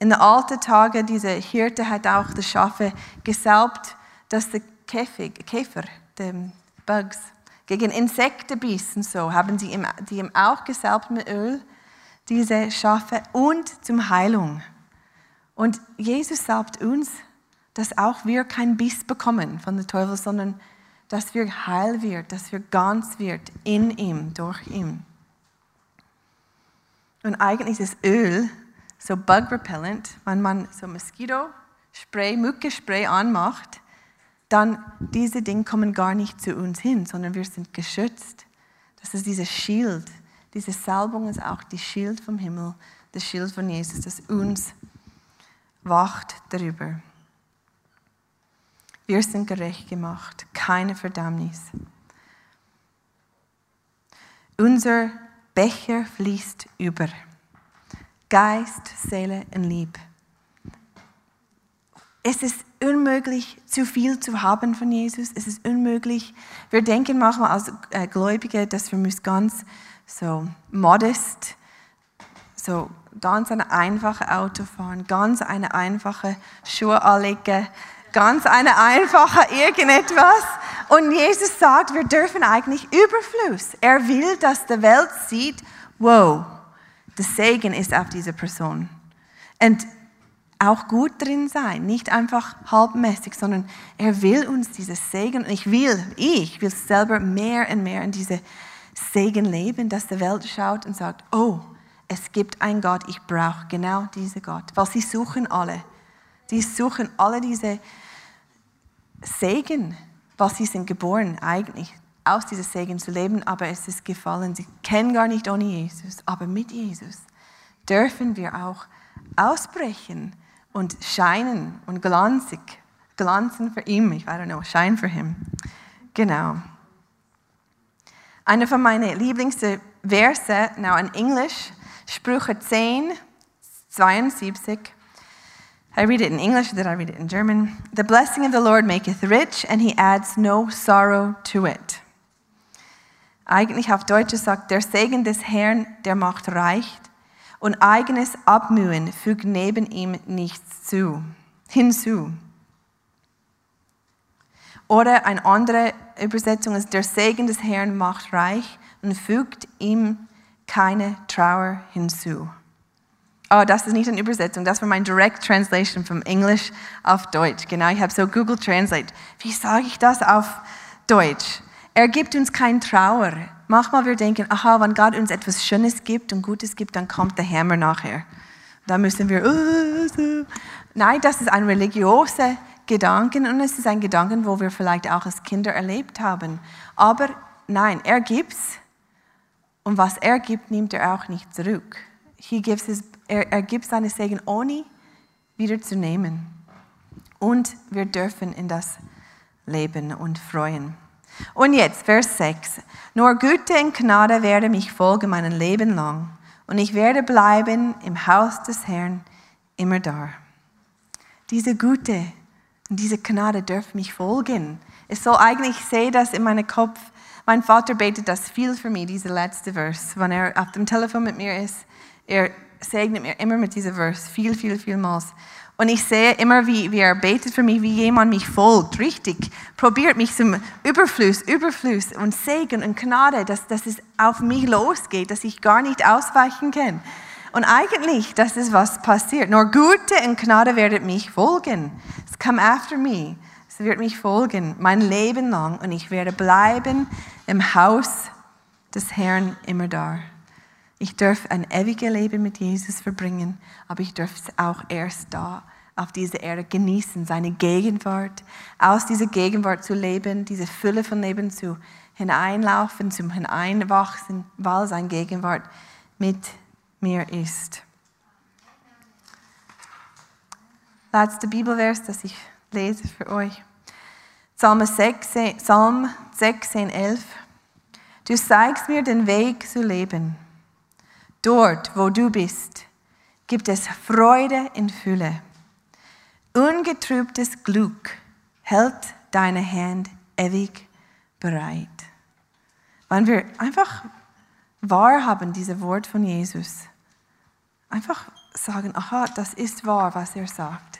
S1: In den alten Tagen, diese Hirte hat auch die Schafe gesalbt, dass der Käfig, Käfer, die Bugs, gegen Insekten bissen, so haben sie ihm, die ihm auch gesalbt mit Öl, diese Schafe, und zum Heilung. Und Jesus salbt uns, dass auch wir kein Biss bekommen von der Teufel, sondern dass wir heil wird, dass wir ganz wird in ihm, durch ihn. Und eigentlich ist Öl so Bug Repellent, wenn man so Moskito-Spray, Mücke-Spray anmacht, dann diese Dinge kommen gar nicht zu uns hin, sondern wir sind geschützt. Das ist dieses Schild. Diese Salbung ist auch die Schild vom Himmel, das Schild von Jesus, das uns wacht darüber. Wir sind gerecht gemacht, keine Verdammnis. Unser Becher fließt über. Geist, Seele und Liebe. Es ist unmöglich, zu viel zu haben von Jesus. Es ist unmöglich. Wir denken manchmal als äh, Gläubige, dass wir ganz so modest, so ganz ein einfaches Auto fahren, ganz eine einfache Schuhe anlegen, ganz eine einfache irgendetwas. Und Jesus sagt, wir dürfen eigentlich Überfluss. Er will, dass die Welt sieht, wow, der Segen ist auf dieser Person. Und auch gut drin sein, nicht einfach halbmäßig, sondern er will uns dieses Segen. Und ich will, ich will selber mehr und mehr in diese Segen leben, dass die Welt schaut und sagt, oh, es gibt einen Gott, ich brauche genau diesen Gott. Weil sie suchen alle. Sie suchen alle diese Segen, weil sie sind geboren eigentlich aus diesem Segen zu leben, aber es ist gefallen. Sie kennen gar nicht ohne Jesus, aber mit Jesus dürfen wir auch ausbrechen und scheinen und glanzig, glanzen für ihn. Ich weiß nicht, shine for him. Genau. Einer von meinen Lieblingsverse, now in English, Sprüche 10, 72. I read it in English, did I read it in German? The blessing of the Lord maketh rich, and he adds no sorrow to it. Eigentlich auf Deutsch sagt, der Segen des Herrn, der macht reich, und eigenes Abmühen fügt neben ihm nichts zu, hinzu. Oder eine andere Übersetzung ist, der Segen des Herrn macht reich und fügt ihm keine Trauer hinzu. Oh, das ist nicht eine Übersetzung, das war mein Direct Translation vom Englisch auf Deutsch. Genau, ich habe so Google Translate. Wie sage ich das auf Deutsch? Er gibt uns kein Trauer. Manchmal wir denken, aha, wenn Gott uns etwas Schönes gibt und Gutes gibt, dann kommt der Hammer nachher. Da müssen wir, uh, nein, das ist ein religiöser Gedanke und es ist ein Gedanke, wo wir vielleicht auch als Kinder erlebt haben. Aber nein, er gibt's und was er gibt, nimmt er auch nicht zurück. He gives his, er, er gibt seine Segen ohne wieder zu nehmen. Und wir dürfen in das leben und freuen. Und jetzt Vers 6. Nur Güte und Gnade werde mich folgen mein Leben lang. Und ich werde bleiben im Haus des Herrn immer da. Diese Güte und diese Gnade dürfen mich folgen. Es soll eigentlich, ich sehe das in meinem Kopf. Mein Vater betet das viel für mich, diese letzte Vers. Wenn er auf dem Telefon mit mir ist, er segnet mir immer mit diesem Vers, viel, viel, vielmals. Und ich sehe immer, wie, wie er betet für mich, wie jemand mich folgt, richtig. Probiert mich zum Überfluss, Überfluss und Segen und Gnade, dass, dass es auf mich losgeht, dass ich gar nicht ausweichen kann. Und eigentlich, das ist was passiert. Nur Gute und Gnade werden mich folgen. Es come after me. Es wird mich folgen, mein Leben lang. Und ich werde bleiben im Haus des Herrn immer da. Ich darf ein ewiges Leben mit Jesus verbringen, aber ich darf es auch erst da auf dieser Erde genießen, seine Gegenwart, aus dieser Gegenwart zu leben, diese Fülle von Leben zu hineinlaufen, zum Hineinwachsen, weil seine Gegenwart mit mir ist. letzte Bibelvers, das ich lese für euch. Psalm 16, Psalm 16 11. Du zeigst mir den Weg zu leben. Dort, wo du bist, gibt es Freude in Fülle. Ungetrübtes Glück hält deine Hand ewig bereit. Wenn wir einfach wahrhaben, diese Wort von Jesus, einfach sagen, aha, das ist wahr, was er sagt.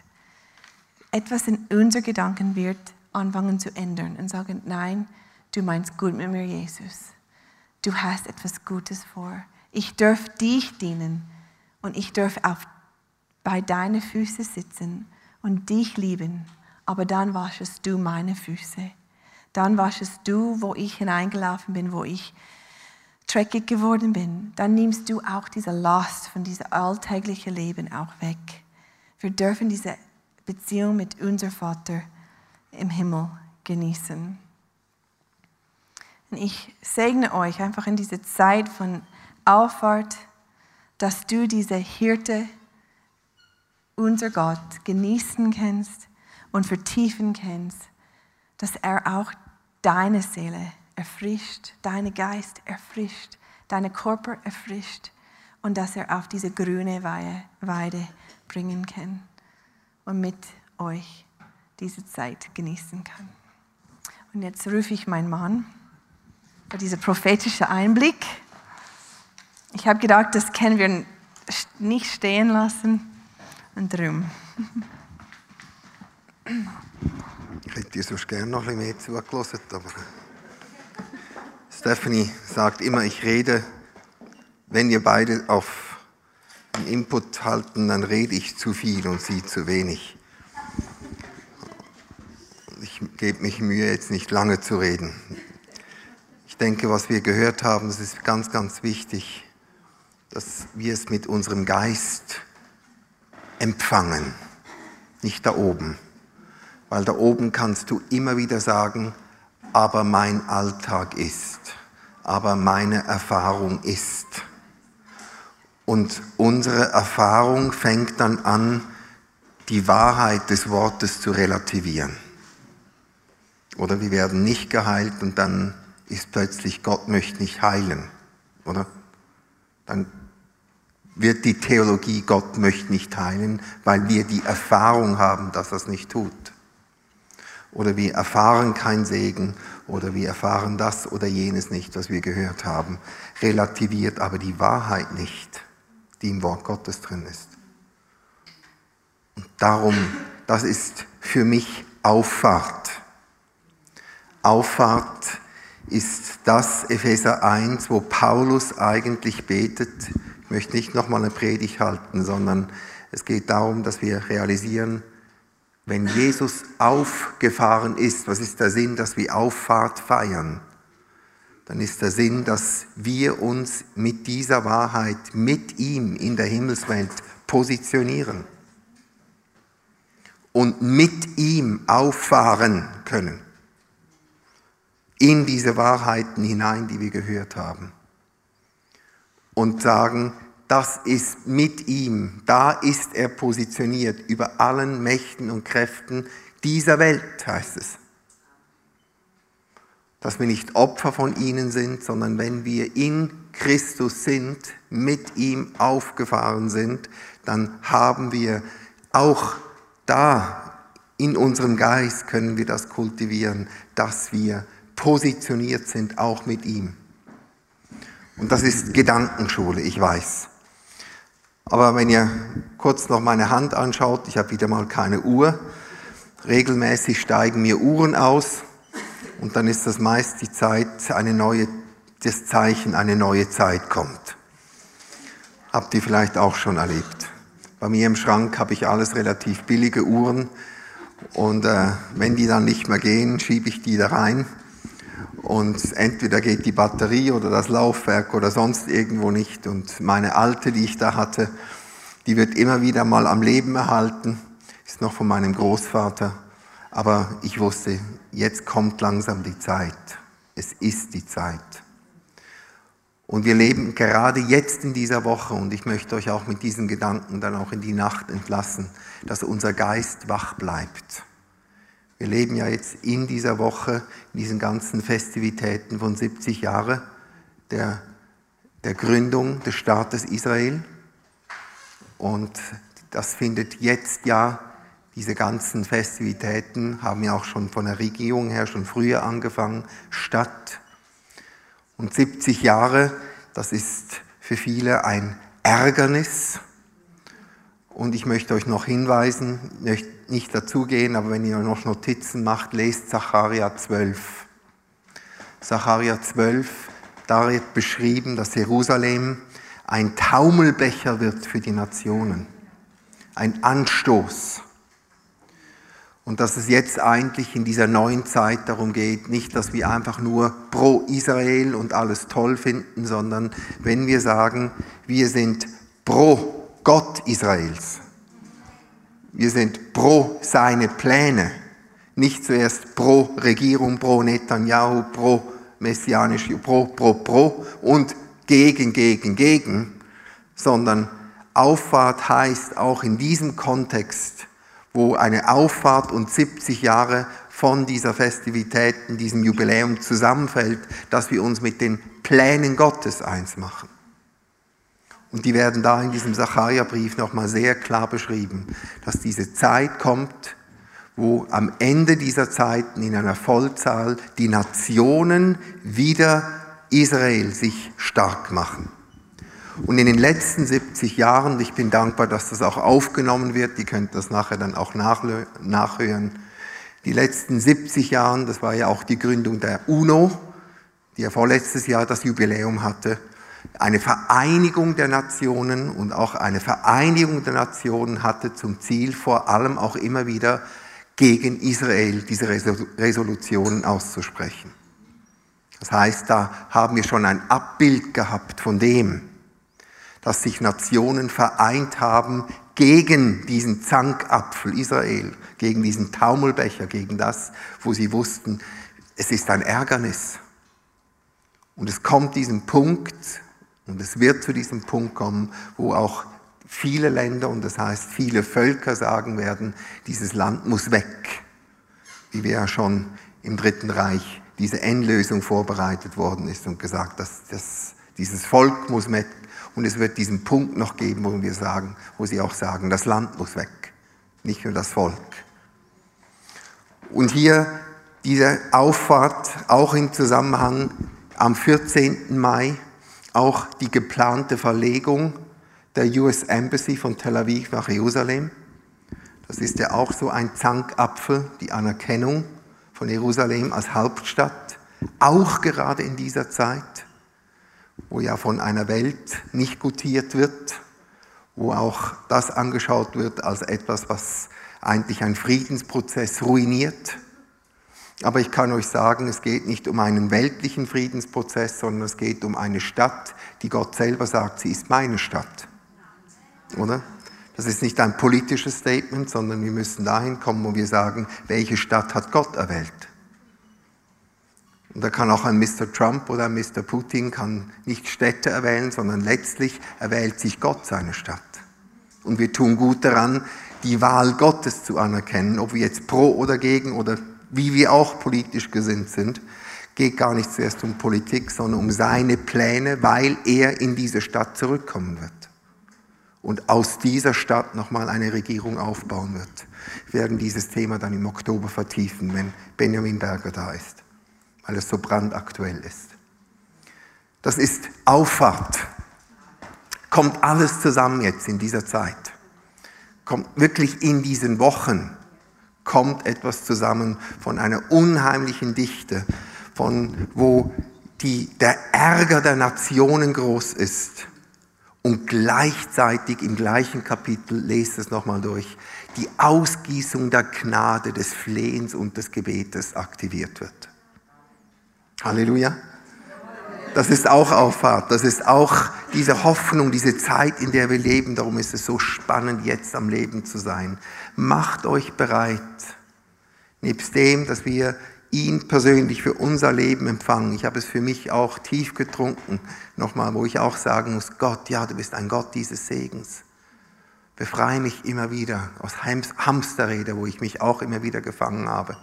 S1: Etwas in unser Gedanken wird anfangen zu ändern und sagen, nein, du meinst gut mit mir, Jesus. Du hast etwas Gutes vor. Ich darf dich dienen und ich darf auf, bei deinen Füßen sitzen und dich lieben. Aber dann waschest du meine Füße. Dann waschest du, wo ich hineingelaufen bin, wo ich dreckig geworden bin. Dann nimmst du auch diese Last von diesem alltäglichen Leben auch weg. Wir dürfen diese Beziehung mit unserem Vater im Himmel genießen. Und ich segne euch einfach in diese Zeit von Auffahrt, dass du diese Hirte, unser Gott, genießen kannst und vertiefen kannst, dass er auch deine Seele erfrischt, deinen Geist erfrischt, deinen Körper erfrischt und dass er auf diese grüne Weide bringen kann und mit euch diese Zeit genießen kann. Und jetzt rufe ich meinen Mann für diesen prophetischen Einblick. Ich habe gedacht, das können wir nicht stehen lassen und drum.
S2: Ich hätte dir sonst gerne noch ein bisschen mehr zugelassen, aber Stephanie sagt immer, ich rede, wenn ihr beide auf einen Input halten, dann rede ich zu viel und sie zu wenig gebe mich Mühe, jetzt nicht lange zu reden. Ich denke, was wir gehört haben, das ist ganz, ganz wichtig, dass wir es mit unserem Geist empfangen, nicht da oben. Weil da oben kannst du immer wieder sagen, aber mein Alltag ist, aber meine Erfahrung ist. Und unsere Erfahrung fängt dann an, die Wahrheit des Wortes zu relativieren. Oder wir werden nicht geheilt und dann ist plötzlich Gott möchte nicht heilen. Oder? Dann wird die Theologie Gott möchte nicht heilen, weil wir die Erfahrung haben, dass er es nicht tut. Oder wir erfahren kein Segen oder wir erfahren das oder jenes nicht, was wir gehört haben. Relativiert aber die Wahrheit nicht, die im Wort Gottes drin ist. Und darum, das ist für mich Auffahrt. Auffahrt ist das Epheser 1, wo Paulus eigentlich betet. Ich möchte nicht nochmal eine Predigt halten, sondern es geht darum, dass wir realisieren, wenn Jesus aufgefahren ist, was ist der Sinn, dass wir Auffahrt feiern? Dann ist der Sinn, dass wir uns mit dieser Wahrheit, mit ihm in der Himmelswelt positionieren und mit ihm auffahren können in diese Wahrheiten hinein, die wir gehört haben. Und sagen, das ist mit ihm, da ist er positioniert über allen Mächten und Kräften dieser Welt, heißt es. Dass wir nicht Opfer von ihnen sind, sondern wenn wir in Christus sind, mit ihm aufgefahren sind, dann haben wir auch da in unserem Geist können wir das kultivieren, dass wir positioniert sind, auch mit ihm. Und das ist Gedankenschule, ich weiß. Aber wenn ihr kurz noch meine Hand anschaut, ich habe wieder mal keine Uhr. Regelmäßig steigen mir Uhren aus und dann ist das meist die Zeit, eine neue, das Zeichen, eine neue Zeit kommt. Habt ihr vielleicht auch schon erlebt. Bei mir im Schrank habe ich alles relativ billige Uhren und äh, wenn die dann nicht mehr gehen, schiebe ich die da rein und entweder geht die Batterie oder das Laufwerk oder sonst irgendwo nicht. Und meine alte, die ich da hatte, die wird immer wieder mal am Leben erhalten, ist noch von meinem Großvater. Aber ich wusste, jetzt kommt langsam die Zeit. Es ist die Zeit. Und wir leben gerade jetzt in dieser Woche, und ich möchte euch auch mit diesen Gedanken dann auch in die Nacht entlassen, dass unser Geist wach bleibt. Wir leben ja jetzt in dieser Woche, in diesen ganzen Festivitäten von 70 Jahren der, der Gründung des Staates Israel. Und das findet jetzt ja, diese ganzen Festivitäten haben ja auch schon von der Regierung her schon früher angefangen, statt. Und 70 Jahre, das ist für viele ein Ärgernis. Und ich möchte euch noch hinweisen, möchte nicht dazugehen, aber wenn ihr noch Notizen macht, lest Zacharia 12. Zacharia 12, da wird beschrieben, dass Jerusalem ein Taumelbecher wird für die Nationen, ein Anstoß. Und dass es jetzt eigentlich in dieser neuen Zeit darum geht, nicht, dass wir einfach nur pro Israel und alles toll finden, sondern wenn wir sagen, wir sind pro Gott Israels. Wir sind pro seine Pläne. Nicht zuerst pro Regierung, pro Netanyahu, pro messianisch, pro, pro, pro und gegen, gegen, gegen, sondern Auffahrt heißt auch in diesem Kontext, wo eine Auffahrt und 70 Jahre von dieser Festivität, in diesem Jubiläum zusammenfällt, dass wir uns mit den Plänen Gottes eins machen. Und die werden da in diesem Sacharia-Brief nochmal sehr klar beschrieben, dass diese Zeit kommt, wo am Ende dieser Zeiten in einer Vollzahl die Nationen wieder Israel sich stark machen. Und in den letzten 70 Jahren, ich bin dankbar, dass das auch aufgenommen wird, ihr könnt das nachher dann auch nachhören, die letzten 70 Jahren, das war ja auch die Gründung der UNO, die ja vorletztes Jahr das Jubiläum hatte, eine Vereinigung der Nationen und auch eine Vereinigung der Nationen hatte zum Ziel, vor allem auch immer wieder gegen Israel diese Resolutionen auszusprechen. Das heißt, da haben wir schon ein Abbild gehabt von dem, dass sich Nationen vereint haben gegen diesen Zankapfel Israel, gegen diesen Taumelbecher, gegen das, wo sie wussten, es ist ein Ärgernis. Und es kommt diesen Punkt, und es wird zu diesem Punkt kommen, wo auch viele Länder, und das heißt viele Völker sagen werden, dieses Land muss weg, wie wir ja schon im Dritten Reich diese Endlösung vorbereitet worden ist und gesagt, dass, dass dieses Volk muss weg. Und es wird diesen Punkt noch geben, wo wir sagen, wo sie auch sagen, das Land muss weg, nicht nur das Volk. Und hier diese Auffahrt auch im Zusammenhang am 14. Mai, auch die geplante Verlegung der US Embassy von Tel Aviv nach Jerusalem. Das ist ja auch so ein Zankapfel, die Anerkennung von Jerusalem als Hauptstadt, auch gerade in dieser Zeit, wo ja von einer Welt nicht gutiert wird, wo auch das angeschaut wird als etwas, was eigentlich einen Friedensprozess ruiniert. Aber ich kann euch sagen, es geht nicht um einen weltlichen Friedensprozess, sondern es geht um eine Stadt, die Gott selber sagt, sie ist meine Stadt. Oder? Das ist nicht ein politisches Statement, sondern wir müssen dahin kommen, wo wir sagen, welche Stadt hat Gott erwählt. Und da kann auch ein Mr. Trump oder ein Mr. Putin kann nicht Städte erwählen, sondern letztlich erwählt sich Gott seine Stadt. Und wir tun gut daran, die Wahl Gottes zu anerkennen, ob wir jetzt pro oder gegen oder wie wir auch politisch gesinnt sind, geht gar nicht zuerst um Politik, sondern um seine Pläne, weil er in diese Stadt zurückkommen wird und aus dieser Stadt nochmal eine Regierung aufbauen wird. Wir werden dieses Thema dann im Oktober vertiefen, wenn Benjamin Berger da ist, weil es so brandaktuell ist. Das ist Auffahrt. Kommt alles zusammen jetzt in dieser Zeit. Kommt wirklich in diesen Wochen, kommt etwas zusammen von einer unheimlichen Dichte, von wo die, der Ärger der Nationen groß ist und gleichzeitig im gleichen Kapitel, lest es nochmal durch, die Ausgießung der Gnade des Flehens und des Gebetes aktiviert wird. Halleluja. Das ist auch Auffahrt, das ist auch diese Hoffnung, diese Zeit, in der wir leben. Darum ist es so spannend, jetzt am Leben zu sein. Macht euch bereit, nebst dem, dass wir ihn persönlich für unser Leben empfangen. Ich habe es für mich auch tief getrunken, nochmal, wo ich auch sagen muss, Gott, ja, du bist ein Gott dieses Segens. Befreie mich immer wieder aus Hamsterräder, wo ich mich auch immer wieder gefangen habe.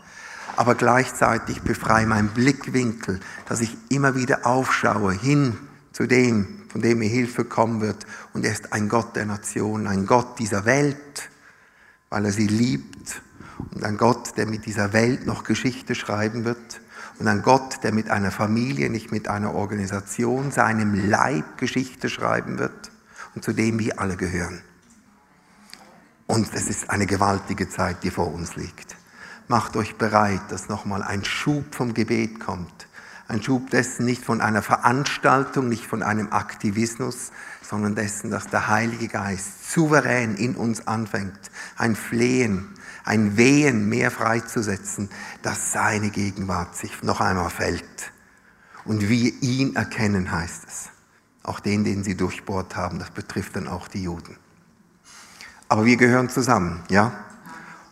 S2: Aber gleichzeitig befreie meinen Blickwinkel, dass ich immer wieder aufschaue hin zu dem, von dem mir Hilfe kommen wird. Und er ist ein Gott der Nationen, ein Gott dieser Welt, weil er sie liebt. Und ein Gott, der mit dieser Welt noch Geschichte schreiben wird. Und ein Gott, der mit einer Familie, nicht mit einer Organisation, seinem Leib Geschichte schreiben wird und zu dem wir alle gehören. Und es ist eine gewaltige Zeit, die vor uns liegt. Macht euch bereit, dass nochmal ein Schub vom Gebet kommt. Ein Schub dessen nicht von einer Veranstaltung, nicht von einem Aktivismus, sondern dessen, dass der Heilige Geist souverän in uns anfängt. Ein Flehen, ein Wehen mehr freizusetzen, dass seine Gegenwart sich noch einmal fällt. Und wir ihn erkennen, heißt es. Auch den, den sie durchbohrt haben, das betrifft dann auch die Juden. Aber wir gehören zusammen, ja?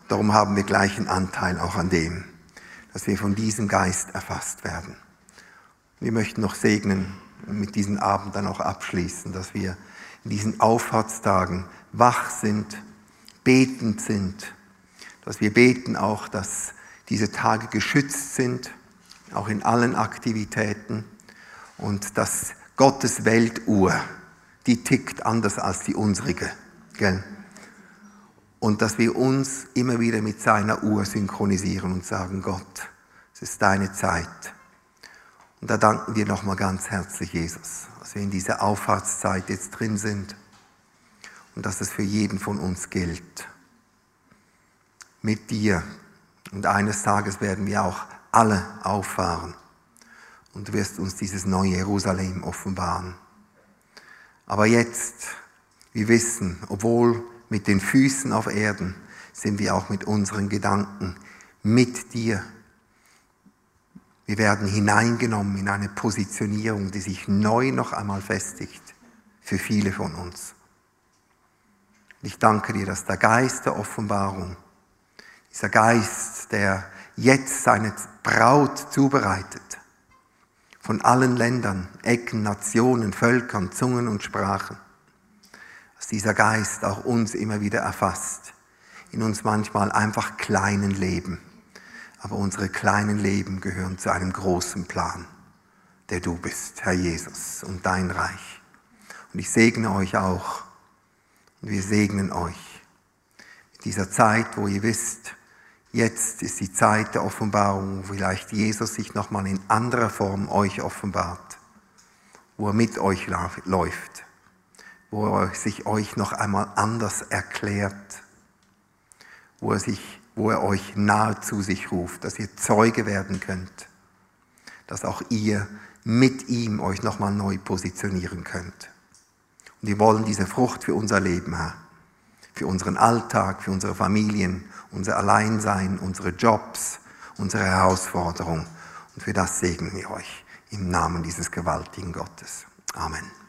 S2: Darum haben wir gleichen Anteil auch an dem, dass wir von diesem Geist erfasst werden. Wir möchten noch segnen und mit diesem Abend dann auch abschließen, dass wir in diesen Auffahrtstagen wach sind, betend sind, dass wir beten auch, dass diese Tage geschützt sind, auch in allen Aktivitäten und dass Gottes Weltuhr, die tickt anders als die unsrige. Gell? Und dass wir uns immer wieder mit seiner Uhr synchronisieren und sagen, Gott, es ist deine Zeit. Und da danken wir nochmal ganz herzlich, Jesus, dass wir in dieser Auffahrtszeit jetzt drin sind und dass es für jeden von uns gilt. Mit dir. Und eines Tages werden wir auch alle auffahren und du wirst uns dieses neue Jerusalem offenbaren. Aber jetzt, wir wissen, obwohl mit den Füßen auf Erden, sind wir auch mit unseren Gedanken mit dir. Wir werden hineingenommen in eine Positionierung, die sich neu noch einmal festigt für viele von uns. Ich danke dir, dass der Geist der Offenbarung, dieser Geist, der jetzt seine Braut zubereitet, von allen Ländern, Ecken, Nationen, Völkern, Zungen und Sprachen, dass dieser Geist auch uns immer wieder erfasst, in uns manchmal einfach kleinen Leben. Aber unsere kleinen Leben gehören zu einem großen Plan, der du bist, Herr Jesus, und dein Reich. Und ich segne euch auch, und wir segnen euch in dieser Zeit, wo ihr wisst, jetzt ist die Zeit der Offenbarung, wo vielleicht Jesus sich nochmal in anderer Form euch offenbart, wo er mit euch läuft wo er sich euch noch einmal anders erklärt, wo er, sich, wo er euch nahe zu sich ruft, dass ihr Zeuge werden könnt, dass auch ihr mit ihm euch nochmal neu positionieren könnt. Und wir wollen diese Frucht für unser Leben haben, für unseren Alltag, für unsere Familien, unser Alleinsein, unsere Jobs, unsere Herausforderungen. Und für das segnen wir euch im Namen dieses gewaltigen Gottes. Amen.